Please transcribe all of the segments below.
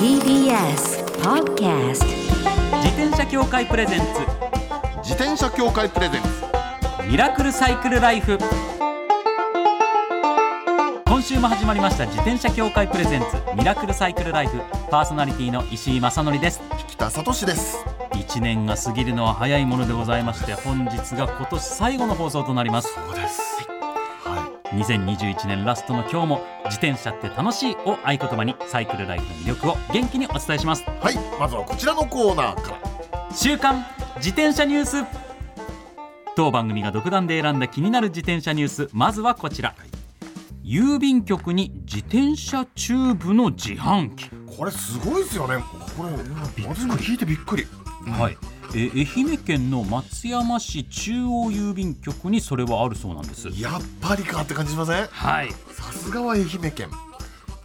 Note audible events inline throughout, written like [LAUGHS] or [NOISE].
TBS Podcast 自転車協会プレゼンツ。自転車協会プレゼンツ。ミラクルサイクルライフ。今週も始まりました。自転車協会プレゼンツ。ミラクルサイクルライフ。パーソナリティの石井正則です。北里志です。1年が過ぎるのは早いものでございまして本日が今年最後の放送となります。そうです。は2021年ラストの今日も自転車って楽しいを合言葉にサイクルライフの魅力を元気にお伝えします。い、はい、まずはこちらのコーナーから。週刊自転車ニュース。当番組が独断で選んだ気になる自転車ニュース。まずはこちら。郵便局に自転車チューブの自販機、これすごいですよね。これ私も聞いてびっくり。はいえー愛媛県の松山市中央郵便局にそれはあるそうなんです。やっぱりかって感じしません？はい。さすがは愛媛県。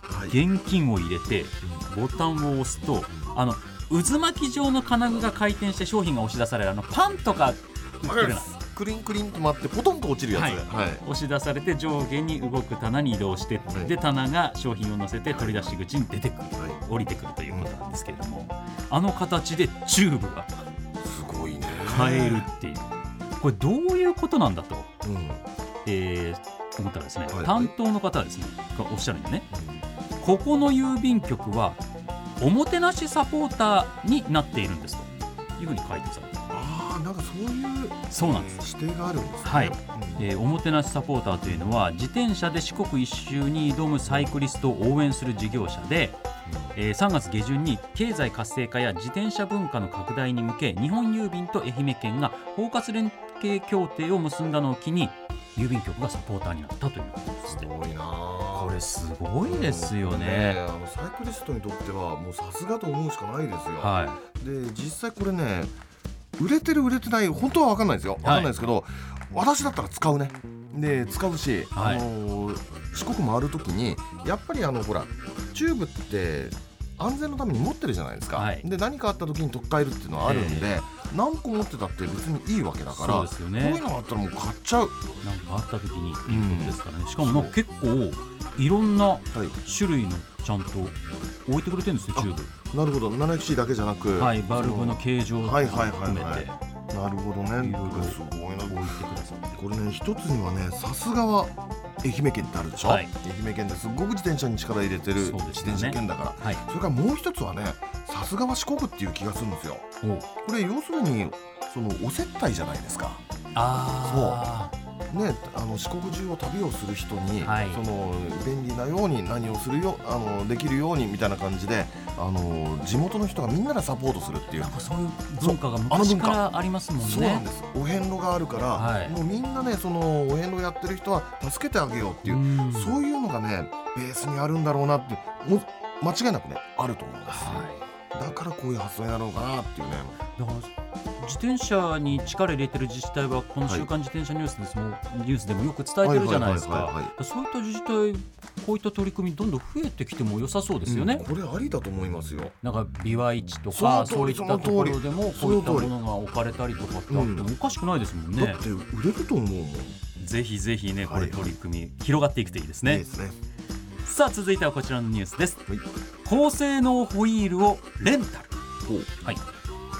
はい。現金を入れてボタンを押すとあの渦巻き状の金具が回転して商品が押し出されるあのパンとか売ってるなクリンクリンと回ってポトンと落ちるやつ。はい。はい。押し出されて上下に動く棚に移動して、はい。で棚が商品を乗せて取り出し口に出てくる、はい。降りてくるということなんですけれども、あの形でチューブが。すごいね買えるっていう。これどういうことなんだと、うん。えー思ったらですね、はい担当の方はですねがおっしゃるんでね。ここの郵便局はおもてなしサポーターになっているんですというふうに書いてされてああなんかそういうそうなんです。指定があるんですね。はい。うんえーおもてなしサポーターというのは自転車で四国一周に挑むサイクリストを応援する事業者で、えー3月下旬に経済活性化や自転車文化の拡大に向け日本郵便と愛媛県が包括連携協定を結んだのを機に郵便局がサポーターになったということですすごいなあ。これすごいですよね。ね。あのサイクリストにとってはもうさすがと思うしかないですよ、はで実際これね売れてる売れてない本当は分かんないですよ。分かんないですけど、私だったら使うね。で使うし、はい。あの四国回る時にやっぱりあのほらチューブって安全のために持ってるじゃないですか、はい。で何かあった時に取っ換えるっていうのはあるんで、何個持ってたって別にいいわけだからそうですよね。こういうのがあったらもう買っちゃう、い、なんかあった時にいうことですからね、しかもなんかそう結構いろんなはい、種類のちゃんと置いてくれてるんですよチューブ。なるほど 7XC だけじゃなく、はい、バルブの形状をはい含はいはいめてはいなるほどねすごいな置いてくださってこれね一つにはねさすがは愛媛県ってあるでしょ、はい愛媛県ですごく自転車に力入れてる自転車県だから、はい。それからもう一つはねさすがは四国っていう気がするんですよこれ要するにそのお接待じゃないですかあねあの四国中を旅をする人に、はい。その便利なように何をするよあのできるようにみたいな感じであの地元の人がみんなでサポートするっていう。あ、なんかそういう文化が昔からありますもんね。そうなんです。お遍路があるから、はい。もうみんなねそのお遍路やってる人は助けてあげようっていう、うん。そういうのがねベースにあるんだろうなってもう間違いなくねあると思います、はだからこういう発想になるのかなっていうね自転車に力入れてる自治体はこの週刊自転車ニュースです。も、ニュースでもよく伝えてるじゃないですはいはいはいはいか。そういった自治体こういった取り組みどんどん増えてきても良さそうですよね。うんこれありだと思いますよ。なんか琵琶市とそかそういったところでもこういったもそのが置かれたりとかってあってもおかしくないですもんね。だっ。て売れると思うもん。ぜひぜひねこれはいはい取り組み広がっていくといいですね。ね。さあ続いてはこちらのニュースです、はい。高性能ホイールをレンタル。はい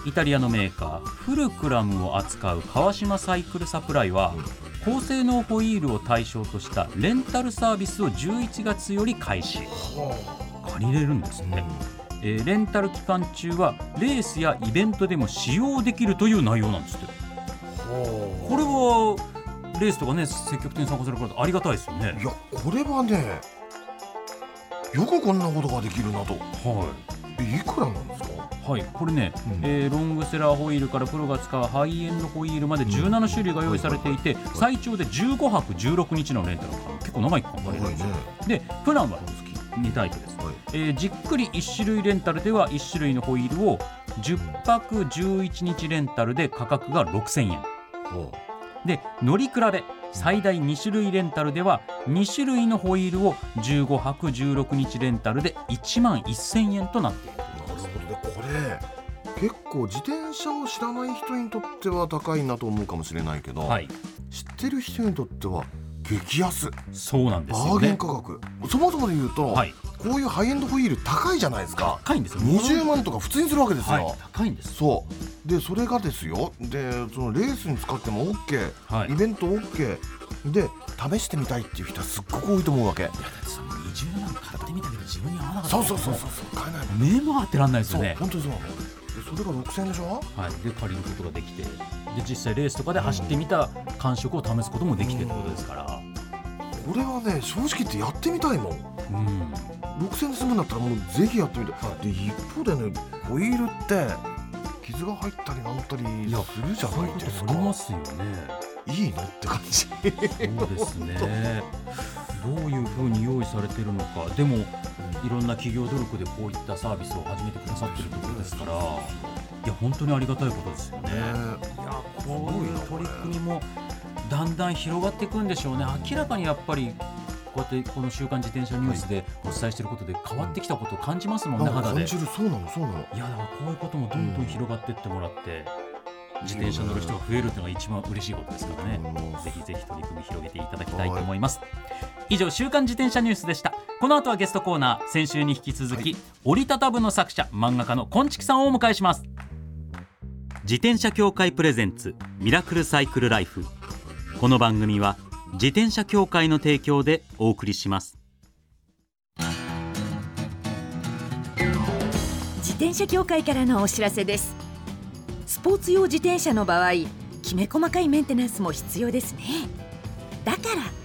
イタリアのメーカーフルクラムを扱うカワシマサイクルサプライは、高性能ホイールを対象としたレンタルサービスを11月より開始。借りれるんですって、えーレンタル期間中はレースやイベントでも使用できるという内容なんですって。ほこれはレースとかね積極的に参加するからありがたいですよね。いやこれはねよくこんなことができるなと。はえいくらなんですはい、これね、うん。えーロングセラーホイールからプロが使うハイエンドホイールまで17種類が用意されていて、最長で15泊16日のレンタル。結構長い期間借りれるんですよ、でプランは2タイプです、はい。えーじっくり1種類レンタルでは1種類のホイールを10泊11日レンタルで価格が6000円。ほで乗り比べ最大2種類レンタルでは2種類のホイールを15泊16日レンタルで1万1000円となっているね結構自転車を知らない人にとっては高いなと思うかもしれないけど、はい。知ってる人にとっては激安。そうなんですバーゲンよね価格。そもそもで言うと、はい。こういうハイエンドホイール高いじゃないですか。高いんですよ。20万とか普通にするわけですよ、はい。高いんです。そう。でそれがですよ。でそのレースに使っても OK、はい。イベント OK で試してみたいっていう人はすっごく多いと思うわけいやだってさ20万買ってみたけど自分に合わなかった。そうそうそうそうそう。買えないの目も当てらんないですよね。本当にそう。それが6000円でしょはい、で借りることができて。で実際レースとかで走ってみた感触を試すこともできてってことですから、これはね正直言ってやってみたいもん。うん、6000円で済むんだったらもうぜひやってみたい、で一方でねホイールって傷が入ったりなんたりするじゃないですか。ありますよね。いいのって感じ。そうですねどういうふうに用意されてるのか。でもいろんな企業努力でこういったサービスを始めてくださってるってことですから。いや本当にありがたいことですよね。ね。いやこういう取り組みもだんだん広がっていくんでしょうね。明らかにやっぱりこうやってこの「週刊自転車ニュース」でお伝えしていることで変わってきたことを感じますもんね、肌で。感じる。そうなのそうなの。いやだからこういうこともどんどん広がっていってもらって、自転車乗る人が増えるっていうのが一番嬉しいことですからね、うん。ぜひぜひ取り組み広げていただきたいと思います、以上週刊自転車ニュースでした。この後はゲストコーナー先週に引き続き、折りたたぶの作者漫画家のこんちきさんをお迎えします。自転車協会プレゼンツミラクルサイクルライフ。この番組は自転車協会の提供でお送りします。自転車協会からのお知らせです。スポーツ用自転車の場合きめ細かいメンテナンスも必要ですね。だから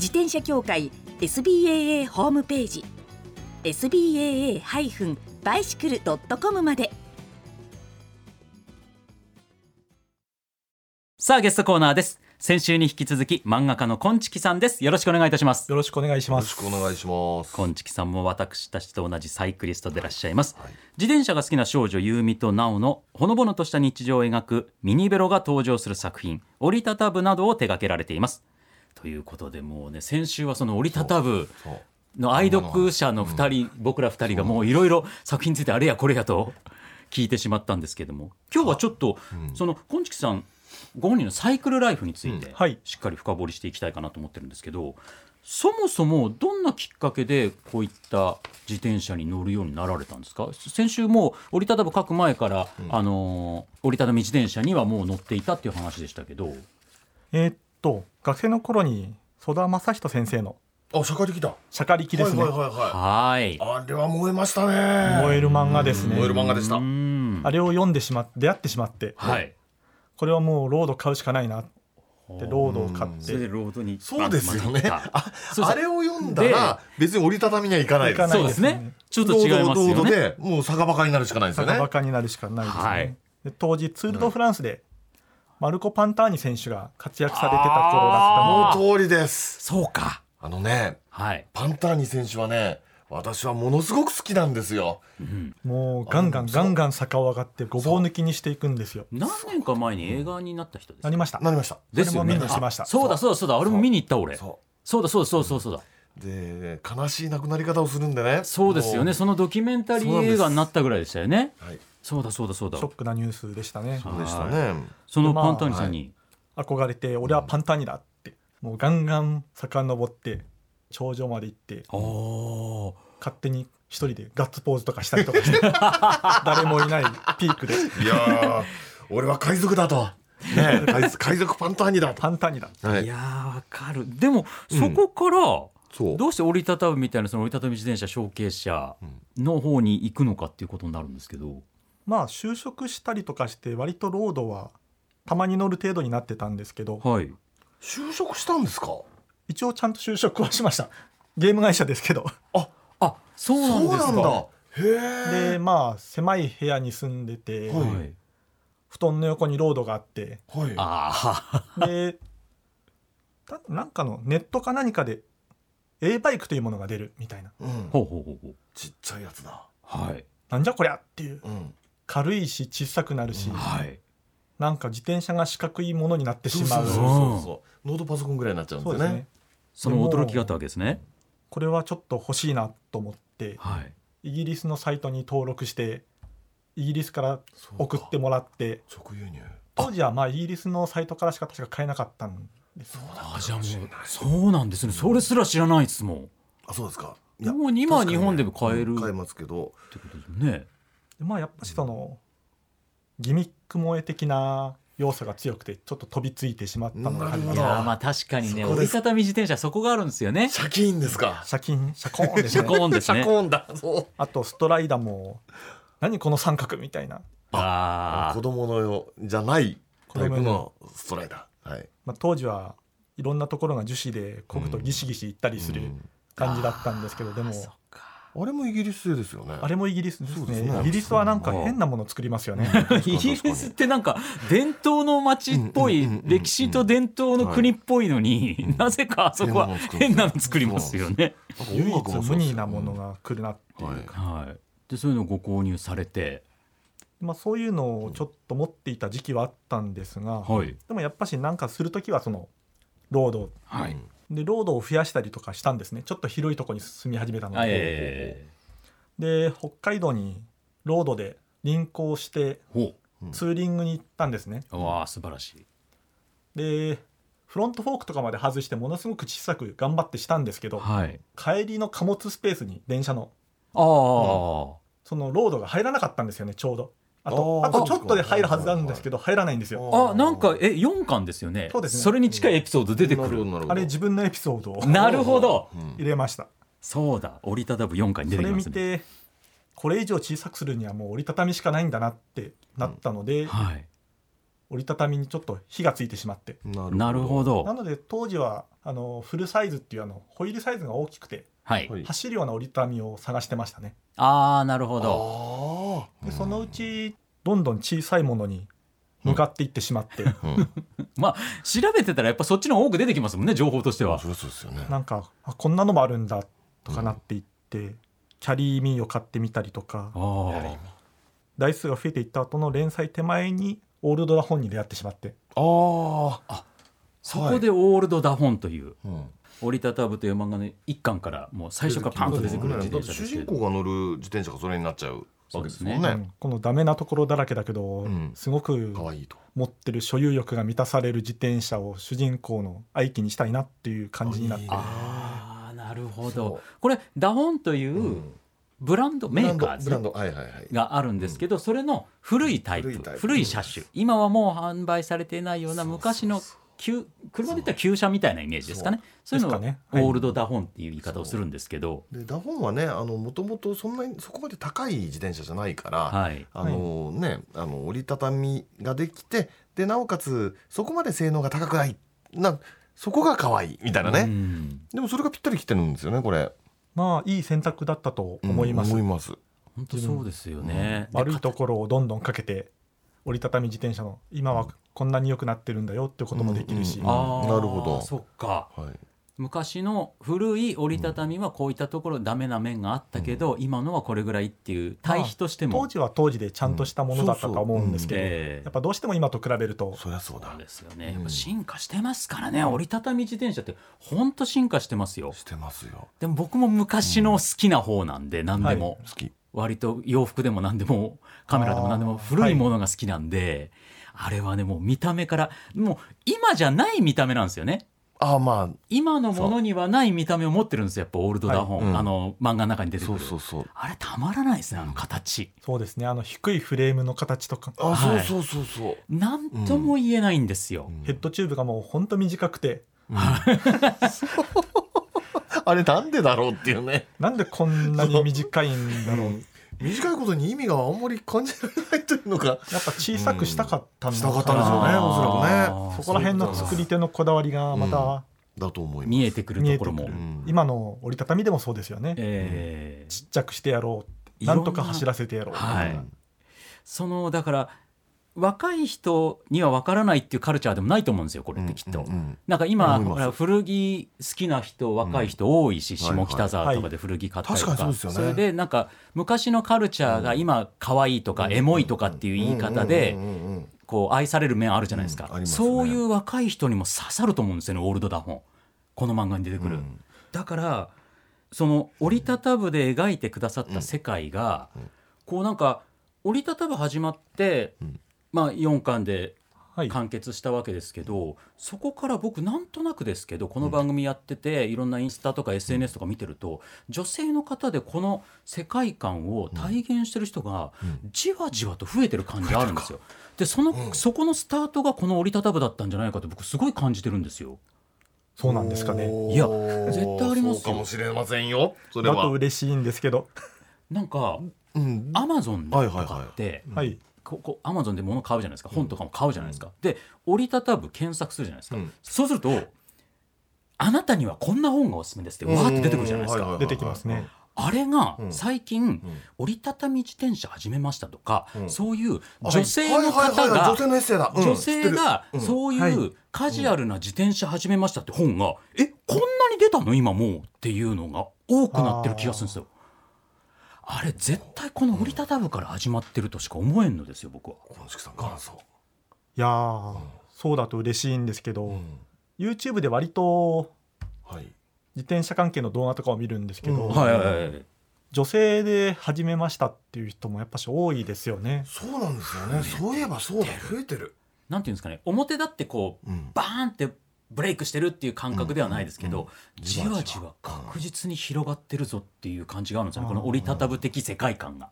自転車協会 SBAA ホームページ SBAA-bicycle.com まで。さあゲストコーナーです。先週に引き続き漫画家のこんちきさんです。よろしくお願いいたします。よろしくお願いしよろします。くお願いします。こんちきさんも私たちと同じサイクリストでいらっしゃいます、はい。自転車が好きな少女ユーミとナオのほのぼのとした日常を描くミニベロが登場する作品折りたたぶなどを手掛けられていますということでもうね先週はその折りたたぶそうの愛読者の2人、僕ら2人がもういろいろ作品についてあれやこれやと聞いてしまったんですけども今日はちょっと、そのこんちきさんご本人のサイクルライフについてはい。しっかり深掘りしていきたいかなと思ってるんですけどそもそもどんなきっかけでこういった自転車に乗るようになられたんですか？先週もう折りたたぶ書く前から、あのー折りたたみ自転車にはもう乗っていたっていう話でしたけど。えーっと学生の頃に曽田正人先生のあ社会的だ釈迦力ですね。はいはいはいははい。いあれは燃えましたね。燃える漫画ですね。燃える漫画でした。うん。あれを読んでしまって出会ってしまって、はい。これはもうロード買うしかないな。ってロードを買っそれでてロードにそうですよね。あそうそう。あれを読んだら別に折りたたみにはいかない行かないそうですね。ちょっと違いますロードロードよねでもう酒場かになるしかないですよね。酒バカになるしかないですね。はい。で当時ツール・ド・フランスでマルコ・パンターニ選手が活躍されてた頃だったのその通りです。そうか。あのねはい。パンターニ選手はね私はものすごく好きなんですよ。もうガンガンガンガン坂を上がってごぼう抜きにしていくんですよ。何年か前に映画になった人ですなりました。なりました。ですよね。それも見にしました。あそうだそうだそうだ。俺も見に行った俺。そそう。だそうだそうだそうだそうだ。うで悲しい亡くなり方をするんでね。そうですよね。そのドキュメンタリー映画になったぐらいでしたよね。はいそうだそうだそうだ。ショックなニュースでしたね。そうでしたね。まあそのパンターニさんに。憧れて俺はパンターニだってもうガンガン遡って頂上まで行っておお勝手に一人でガッツポーズとかしたりとかして [LAUGHS] 誰もいないピークで。いやー俺は海賊だと。ね海海賊パンターニだと。パンターニだ。はい。いやーわかる。でもそこからそう。どうして折りたたむみたいなその折りたたみ自転車承継者の方に行くのかっていうことになるんですけど、まあ就職したりとかして割とロードはたまに乗る程度になってたんですけどはい。就職したんですか？一応ちゃんと就職はしました。[LAUGHS] ゲーム会社ですけど。あそうなんですか。そうなんだへえでまあ狭い部屋に住んでて、はい。はい、布団の横にロードがあってはい。あでたなんかのネットか何かで A バイクというものが出るみたいな。うん。あほうほうほうほう。ちっちゃいやつだ。はい。なんじゃこりゃっていう。うん軽いし小さくなるし、うん。はい。なんか自転車が四角いものになってしまう。そうそうそうそう。ノートパソコンぐらいになっちゃうんですよね。そうですね。その驚きがあったわけですね。これはちょっと欲しいなと思ってはい。イギリスのサイトに登録してイギリスから送ってもらって直輸入。当時はまあイギリスのサイトからしか確か買えなかったんですあじゃあもうそうなんですね。それすら知らないですもん。っあそうですか。いもう今日本でも買えるうん買えますけど。てことですよねでまあやっぱしそのギミック萌え的な要素が強くてちょっと飛びついてしまったのがいやーまあ確かにね折りたたみ自転車そこがあるんですよね。シャキーンですか？シャキンシャコーンですシャねコーンですね。シャコーンだ。そう。あとストライダーも何この三角みたいな、あ子供のよじゃないタイプのストライダー。はい。まあ、当時はいろんなところが樹脂で漕ぐとギシギシいったりするうん。感じだったんですけど、でもあれもイギリス製ですよね。あれもイギリスですね。すね。イギリスはなんか変なもの作りますよね。あ [LAUGHS] イギリスってなんか伝統の街っぽい歴史と伝統の国っぽいのになぜかあそこは変なの作りますよね。唯一無二なものが来るなっていう、はい。はい。でそういうのをご購入されて。まあ、そういうのをちょっと持っていた時期はあったんですが、はい。でもやっぱしなんかする時はそのロードはいでロードを増やしたりとかしたんですね。ちょっと広いところに住み始めたので、あえで北海道にロードで輪行してほツーリングに行ったんですね。うわあ素晴らしい。でフロントフォークとかまで外してものすごく小さく頑張ってしたんですけどはい。帰りの貨物スペースに電車のああそのロードが入らなかったんですよねちょうどあとあとちょっとで入るはずなんですけど入らないんですよ。あなんかえ4巻ですよね。そうですね。れに近いエピソード出てくる。あれ自分のエピソードを。なるほど。うん入れました。そうだ折りたたむ4巻に出それ見てきますね。てこれ以上小さくするにはもう折りたたみしかないんだなってなったので、はい。折りたたみにちょっと火がついてしまって。なるほど。なので当時はあのフルサイズっていうあのホイールサイズが大きくてはい。はい。走るような折りたたみを探してましたね。ああなるほど。あでそのうちどんどん小さいものに向かっていってしまって、[LAUGHS] まあ調べてたらやっぱそっちの多く出てきますもんね情報としては。あそうですよね。なんかあこんなのもあるんだとかなっていって、キャリーミーを買ってみたりとか。台数が増えていった後の連載手前にオールドな本に出会ってしまって。ああそこでオールドダホンといううん折りたたむという漫画の一巻からもう最初からパンと出てくる自転車です主けど人公が乗る自転車がそれになっちゃうわけですもんね。そうですうん。このダメなところだらけだけど、ん。すごく可愛いと。持ってる所有欲が満たされる自転車を主人公の愛機にしたいなっていう感じになって。いいねああなるほそどう。これダホンといううん。ブランドメーカーですブランねドはいはいはい。があるんですけどそれの古いタイプ古いタイプ。古い車種。今はもう販売されていないような昔の旧車で言ったら旧車みたいなイメージですかね。そういうのをですかね。はい。オールドダホンっていう言い方をするんですけど。でダホンはねあのもともとそんなにそこまで高い自転車じゃないから、はい。あのねあの折りたたみができてでなおかつそこまで性能が高くない。なそこが可愛いみたいなね、うん。でもそれがぴったりきてるんですよねこれ。まあいい選択だったと思います、うん思います。本当そうですよね。で悪いところをどんどんかけて折りたたみ自転車の今はこんなに良くなってるんだよってこともできるし、うんうんなるほど。そっか。はい。昔の古い折りたたみはこういったところダメな面があったけど、今のはこれぐらいっていう対比としても、当時は当時でちゃんとしたものだったとは思うんですけど、うんそうそう。うん。やっぱどうしても今と比べると。そりゃそうだ。そうですよね、うん。やっぱ進化してますからね。折りたたみ自転車ってほんと進化してますよ。してますよ。でも僕も昔の好きな方なんで何でも、好き。割と洋服でも何でもカメラでも何でも古い。ものが好きなんで、あれはねもう見た目からもう今じゃない見た目なんですよね。ああま今のものにはない見た目を持ってるんですよやっぱオールドダホン、はいうん。あの漫画の中に出あてくる。そうそうそう。あれたまらないですねあの形。そうですね。あの低いフレームの形とか。あ、はい。そうそうそうそう。何とも言えないんですよ、ヘッドチューブがもうほんと短くて。[LAUGHS] あれなんでだろうっていうね。なんでこんなに短いんだろう短いことに意味があんまり感じられないというのが。やっぱ小さくしたかったん。したかったんでしょうねおそらくね。そこら辺の作り手のこだわりがまただと思います。見えてくる見えてくる。ところも、うん。今の折りたたみでもそうですよね。えー。ちっちゃくしてやろう。なんなとか走らせてやろう。はい、うん。そのだから若い人には分からないっていうカルチャーでもないと思うんですよこれってきっと。うんうんなんか今古着好きな人若い人多いし、はい下北沢とかで古着買ったりとか、確かにそうですよね。れでなんか昔のカルチャーが今可愛いとかエモいとかっていう言い方でうんうんうんうんこう愛される面あるじゃないですか、うんすね。そういう若い人にも刺さると思うんですよねオールドダフォン。この漫画に出てくる、うん。だからその折りたたぶで描いてくださった世界が、こうなんか折りたたぶ始まって、んまあ4巻ではい。完結したわけですけど、そこから僕なんとなくですけどこの番組やってて、いろんなインスタとか SNS とか見てると女性の方でこの世界観を体現してる人がじわじわと増えてる感じがあるんですよ。でその、そこのスタートがこの折りたたぶだったんじゃないかと僕すごい感じてるんですよ。そうなんですかね。いや絶対ありますよ。そうかもしれませんよ。それだとは嬉しいんですけど。なんかうん。アマゾンとはいはいはいかって、はいここアマゾンで物買うじゃないですか。本とかも買うじゃないですか、で折りたたぶ検索するじゃないですか、うん。そうするとあなたにはこんな本がおすすめですってわーって出てくるじゃないですか、うん出てきますね。あれがうん。最近、折りたたみ自転車始めましたとか、うん。そういう女性のはいはいはいはい。方が女性がそうはいいうカジュアルな自転車始めましたって本が、えこんなに出たの？今もうっていうのが多くなってる気がするんですよ。あれ絶対この折りたたぶから始まってるとしか思えんのですよ僕は。小野さん元祖いやーそうだと嬉しいんですけど、うん。YouTube で割とはい。自転車関係の動画とかを見るんですけど、うん。はいはいはい。女性で始めましたっていう人もやっぱし多いですよね。そうなんですよね。そういえばそうだ。増えてる。なんていうんですかね。表だってこううん。バーンってブレイクしてるっていう感覚ではないですけど、うんうん。じわじわ確実に広がってるぞっていう感じがあるんですよねこの折りたたぶ的世界観が。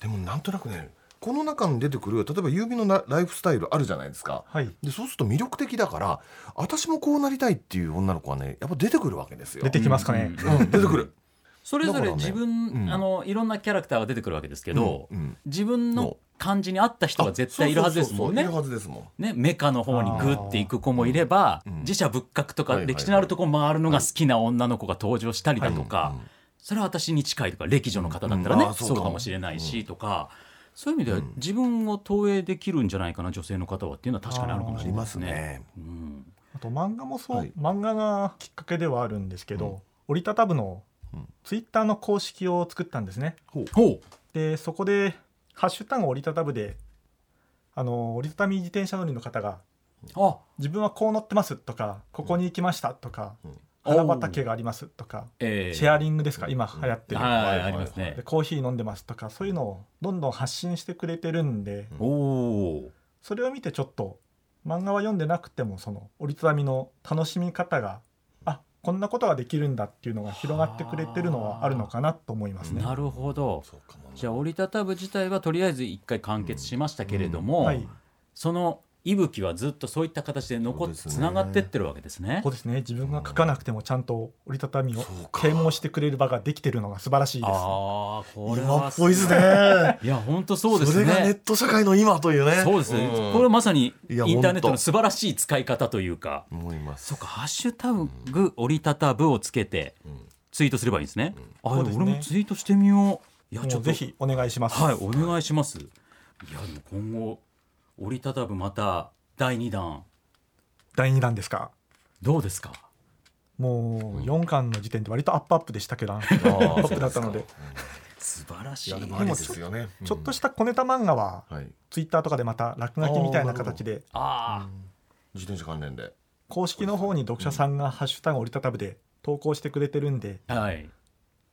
でもなんとなくねこの中に出てくる例えば優美のなライフスタイルあるじゃないですか。はい。でそうすると魅力的だから私もこうなりたいっていう女の子はねやっぱ出てくるわけですよ。出てきますかね、うん。うん。出てくる。それぞれ自分、うん。あのいろんなキャラクターが出てくるわけですけど、うん。うん。自分の感じに合った人が絶対いるはずですもんね。ね、メカの方にグッていく子もいれば、うん。自社仏閣とか歴史のあるとこ回るのが好きな女の子が登場したりだとか、それは私に近いとか歴女の方だったらね、そうか。もしれないし、とかそういう意味では自分を投影できるんじゃないかな女性の方はっていうのは確かにあるかもしれないですすね。ねうん。あと漫画もそう、はい。漫画がきっかけではあるんですけど、うん。折りたたぶのうん。ツイッターの公式を作ったんですね。う。でそこで「ハッシュタグ折りたたぶで」あの折りたたみ自転車乗りの方があ「自分はこう乗ってます」とか「ここに行きました」とかうん「花畑があります」とかえーシェアリングですか今流行ってる、ありますね。で。コーヒー飲んでますとかそういうのをどんどん発信してくれてるんでそれを見てちょっと漫画は読んでなくてもその折りたたみの楽しみ方があこんなことができるんだっていうのが広がってくれてるのはあるのかなと思いますね。なるほど。そうかもなじゃあ折りたたぶ自体はとりあえず一回完結しましたけれども、はい、その息吹はずっとそういった形で残っつながってってるわけですねそう。ですね自分が書かなくてもちゃんと折りたたみを啓蒙してくれる場ができてるのが素晴らしいです。ああこれ今はっぽいですねいや本当そうですそれがネッね。ト社会の今というねそうですね。んこれはまさにインターネットの素晴らしい使い方というか。思いますそうかハッシュタグ折りたたぶをつけてうんツイートすればいいんですね。うですね俺もツイートしてみよう。いやちょっとぜひお願いします。はい、お願いします。いや、でも今後、折りたたぶまた第2弾、第2弾ですか？どうですか？もう4巻の時点で割とアップアップでしたけどアあップだったので。素晴らしい。でもですよね。ちょっとした小ネタ漫画はツイッターとかでまた落書きみたいな形であ自転車関連で。公式の方に読者さんが「ハッシュタグ折りたたぶ」で投稿してくれてるんであ、はい。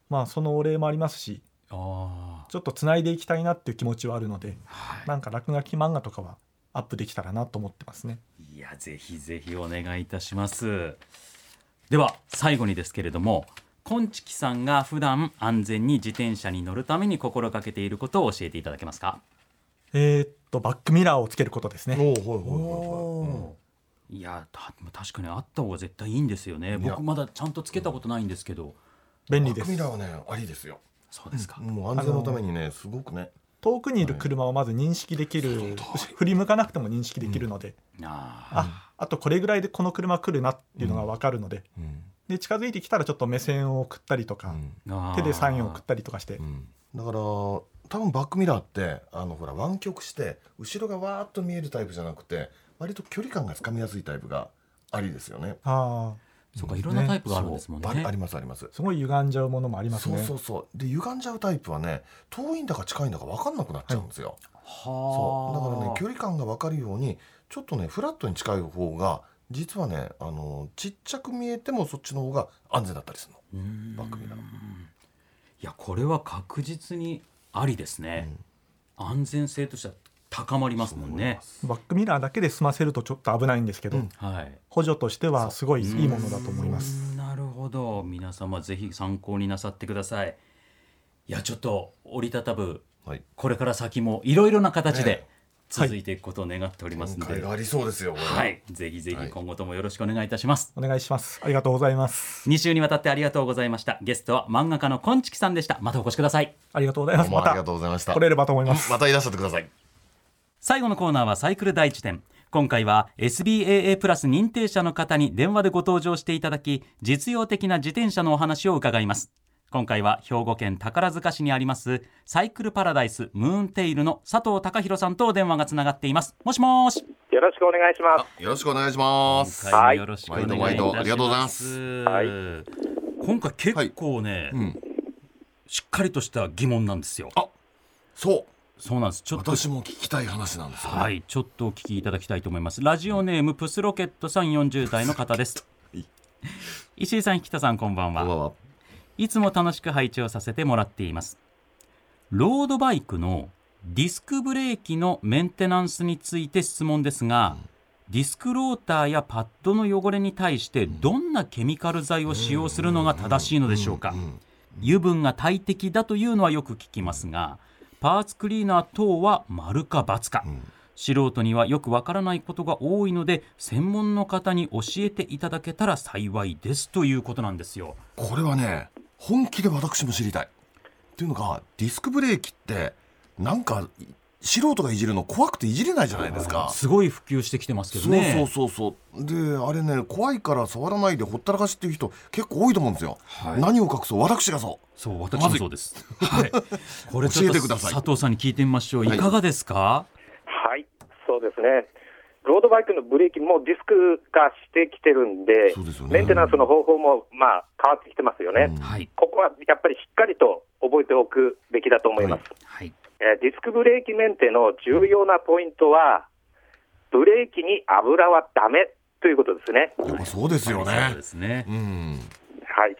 まあそのお礼もありますしあちょっとつないでいきたいなっていう気持ちはあるのであ、はなんか落書き漫画とかはアップできたらなと思ってますね。い。いや、ぜひぜひお願いいたします。では、最後にですけれども、こんちきさんが普段安全に自転車に乗るために心がけていることを教えていただけますか？えーっとバックミラーをつけることですね。おおはいはいはいはいいやた確かにあった方が絶対いいんですよね僕まだちゃんとつけたことないんですけど便利ですバックミラーはねありですよそうですか、もう安全のためにねすごくね。遠くにいる車をまず認識できる、振り向かなくても認識できるので、あああとこれぐらいでこの車来るなっていうのが分かるので,、うん。で近づいてきたらちょっと目線を送ったりとか、うん。手でサインを送ったりとかして、うん。だから多分バックミラーってあのほら湾曲して後ろがわーっと見えるタイプじゃなくて割と距離感がつかみやすいタイプがありですよね。あそうかいろんなタイプがあるんですもんね。そうあありますあります。あ。すごい歪んじゃうものもありますね。そうそうそう。で歪んじゃうタイプはね遠いんだか近いんだか分かんなくなっちゃうんですよ、そう。だからね距離感が分かるようにちょっとねフラットに近い方が実はねあのちっちゃく見えてもそっちの方が安全だったりするの。うーん。バックミラーいやこれは確実にありですね、安全性としては高まりますもんねバックミラーだけで済ませるとちょっと危ないんですけど、うんはい補助としてはすごいいいものだと思います。なるほど皆様ぜひ参考になさってくださいいやちょっと折りたたぶはいこれから先もいろいろな形でね続いていくことを願っておりますので、展開がありそうですよはい、ぜひぜひ今後ともよろしくお願いいたします。お願いします。ありがとうございます。2週にわたってありがとうございました。ゲストは漫画家のこんちきさんでした。またお越しください。ありがとうございます。まどうもありがとたうございました来れればと思います。またいらっしゃってください最後のコーナーはサイクル第一点。今回は SBAA プラス認定者の方に電話でご登場していただき、実用的な自転車のお話を伺います。今回は兵庫県宝塚市にありますサイクルパラダイスムーンテイルの佐藤隆弘さんと電話がつながっています。もしもし。よろしくお願いします。よろしくお願いします今回もよろしくお願いいたします。毎度毎度ありがとうございますはい今回結構ね、うんしっかりとした疑問なんですよ。あそうそうなんです。ちょっと私も聞きたい話なんですよねはい、ちょっとお聞きいただきたいと思います。ラジオネームプスロケットさん40代の方ですはい。石井さん、引田さん、こんばんは。こんばんはいつも楽しく配置をさせてもらっています。ロードバイクのディスクブレーキのメンテナンスについて質問ですが、ディスクローターやパッドの汚れに対してどんなケミカル剤を使用するのが正しいのでしょうか？油分が大敵だというのはよく聞きますがパーツクリーナー等は丸か×か、素人にはよくわからないことが多いので専門の方に教えていただけたら幸いですということなんですよ。これはね本気で私も知りたい。っていうのがディスクブレーキってなんか素人がいじるの怖くていじれないじゃないですかすごい普及してきてますけどそうね。そうそうそうであれね怖いから触らないでほったらかしっていう人結構多いと思うんですよ、はい何を隠そう？私がそそう私もそうです。はい。これちょっと教えてください佐藤さんに聞いてみましょう。いはいかがですか？はい、そうですね。ロードバイクのブレーキもディスク化してきてるんで、そうですよねメンテナンスの方法もまあ変わってきてますよね。うんはいここはやっぱりしっかりと覚えておくべきだと思います。はい。えーディスクブレーキメンテの重要なポイントは、ブレーキに油はダメということですね。うやっぱそうですよそうねですねう。んはい。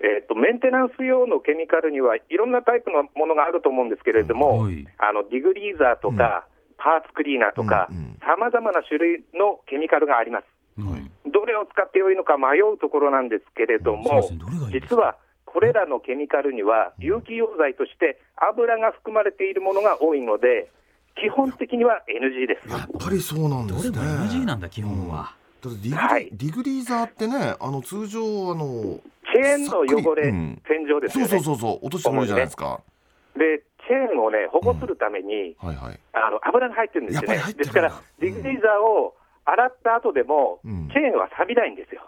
えーとメンテナンス用のケミカルにはいろんなタイプのものがあると思うんですけれども、はいあのディグリーザーとか、パーツクリーナーとかうんうん、さまざまな種類のケミカルがあります。うんどれを使ってよいのか迷うところなんですけれども実はこれらのケミカルには有機溶剤として油が含まれているものが多いので、基本的には NG です。やっぱりそうなんですね。どれも NG なんだ基本は。だってディグリ,、はい。ディグリーザーってねあの通常あのチェーンの汚れ、うん洗浄ですよね。そうそうそうそう落としてくれるじゃないですか、で、チェーンをね、保護するために、はいはい。あの油が入ってるんですよね。ですから、ディグリーザーを洗った後でも、うん。チェーンは錆びないんですよ。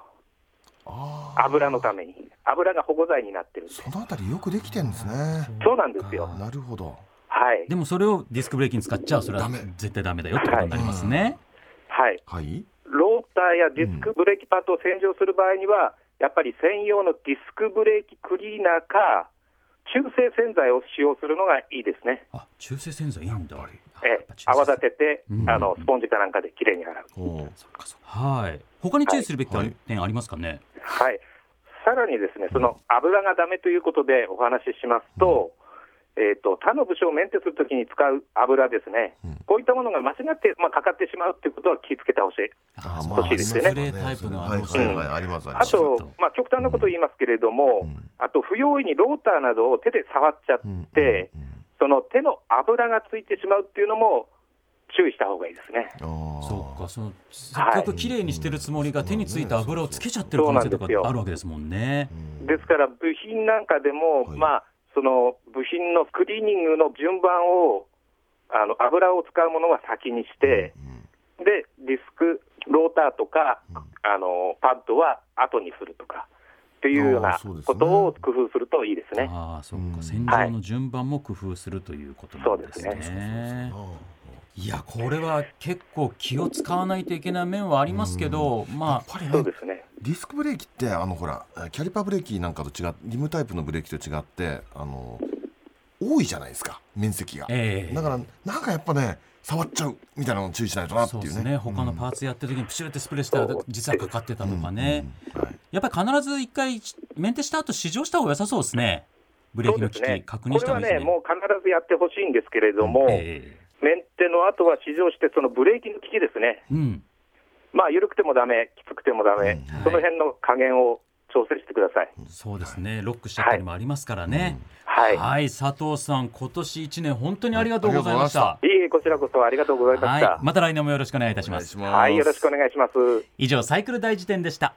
油のために。油が保護剤になってるんで。そのあたりよくできてるんですねそうなんですよ。なるほどはい。でもそれをディスクブレーキに使っちゃそれはダメ絶対ダメだよってことになりますね。はい。はいローターやディスクブレーキパッドを洗浄する場合には、やっぱり専用のディスクブレーキクリーナーか、中性洗剤を使用するのがいいですね。あ中性洗剤いいんだ。え泡立てて、うんあのスポンジかなんかできれいに洗う。はい。他に注意するべきはい。点ありますかね？はい。さらにですね、その油がダメということでお話ししますと、えっ、と、他の部署をメンテするときに使う油ですね、こういったものが間違って、まあ、かかってしまうっていうことは気をつけてほしい。あそう欲しいですよね。あと、まあ、極端なことを言いますけれども、うん。あと不用意にローターなどを手で触っちゃって、うんうんうん。その手の油がついてしまうっていうのも注意した方がいいですね。そうかそのせっかく綺麗にしてるつもりが手についた油をつけちゃってる可能性とかあるわけですもんね。ですから、部品なんかでも、はい。まあ、その部品のクリーニングの順番を、あの油を使うものは先にして、で、ディスク、ローターとか、あのパッドは後にするとか。っていうようなことを工夫するといいですね。ああそううんか。洗浄の順番も工夫するということなんですそうですね。いやこれは結構気を使わないといけない面はありますけど、やまっぱりねそうですね。ディスクブレーキってあのほらキャリパーブレーキなんかと違ってリムタイプのブレーキと違ってあの多いじゃないですか面積が。あ、ええ。だからなんかやっぱね触っちゃうみたいなの注意しないとなってそういうねですね。他のパーツやってる時にプシュルってスプレーしたら実はかかってたとかね、うん。はいやっぱり必ず一回メンテした後試乗した方が良さそうですね。ブレーキの機器、ね。確認これはいね、した方がいですね。もう必ずやってほしいんですけれども、えメンテの後は試乗して、そのブレーキの機器ですね。えうん。まあ、緩くてもダメ、きつくてもダメ、うんその辺の加減を調整してください。そうですね。ロックしちゃったりもありますからね、はい。佐藤さん今年一年本当にありがとうございました、はい。いえ、こちらこそありがとうございました。はい、また来年もよろしくお願いいたします。ます。はい、よろしくお願いします。以上サイクル大辞典でした。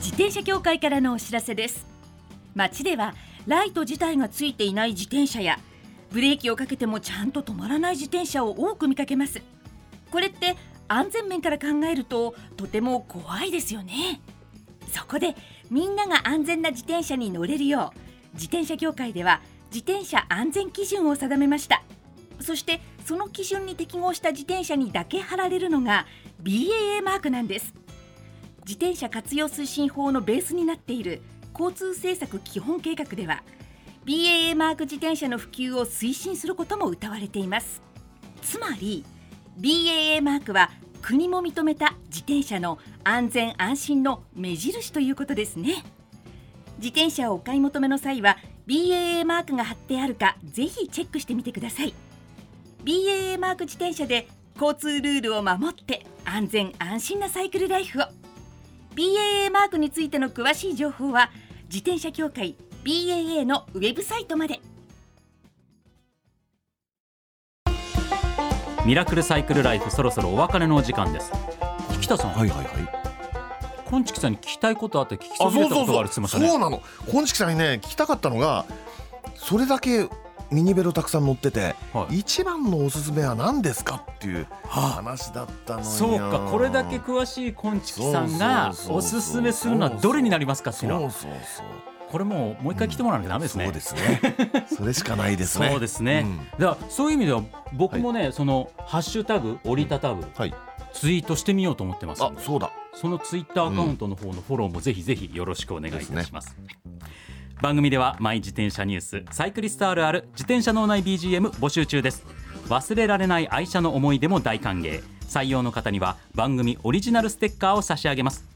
自転車協会からのお知らせです。街ではライト自体がついていない自転車やブレーキをかけてもちゃんと止まらない自転車を多く見かけます。これって安全面から考えるととても怖いですよね。そこでみんなが安全な自転車に乗れるよう自転車協会では自転車安全基準を定めました。そしてその基準に適合した自転車にだけ貼られるのが BAA マークなんです。自転車活用推進法のベースになっている交通政策基本計画では BAA マーク自転車の普及を推進することも謳われています。つまり BAA マークは国も認めた自転車の安全安心の目印ということですね。自転車をお買い求めの際は BAA マークが貼ってあるかぜひチェックしてみてください。BAA マーク自転車で交通ルールを守って安全安心なサイクルライフを。BAA マークについての詳しい情報は自転車協会 BAA のウェブサイトまで。ミラクルサイクルライフそろそろお別れのお時間です。引田さん、はいはいはい。こんちきさんに聞きたいことあって聞きそあびれそうそうそうたことがあるって言ってましたね。そうなの。こんちきさんにね聞きたかったのがそれだけミニベロたくさん乗ってて、はい。一番のおすすめは何ですかっていうはあ話だったのよ。そうかこれだけ詳しいこんちきさんがおすすめするのはどれになりますかっていうのこれもうもう一回来てもらわなきゃダメですね、そうですね。それしかないですね。[LAUGHS] そうですね、だからそういう意味では僕もね、そのハッシュタグ折りたたぶうん。はい。ツイートしてみようと思ってますあそうだ。そのツイッターアカウントの方のフォローもぜひぜひよろしくお願いいたします番組ではマイ自転車ニュースサイクリストあるある自転車脳内 BGM 募集中です。忘れられない愛車の思い出も大歓迎。採用の方には番組オリジナルステッカーを差し上げます。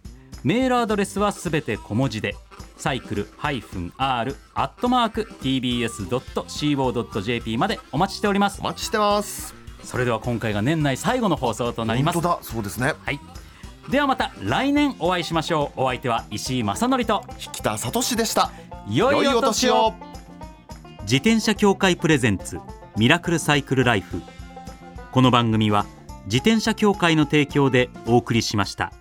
メールアドレスはすべて小文字でサイクル -r アットマーク tbs.co.jp までお待ちしております。お待ちしてます。それでは今回が年内最後の放送となります。本当だそうですね。はい。ではまた来年お会いしましょう。お相手は石井正則と北里志でした良いお年を。自転車協会プレゼンツミラクルサイクルライフ。この番組は自転車協会の提供でお送りしました。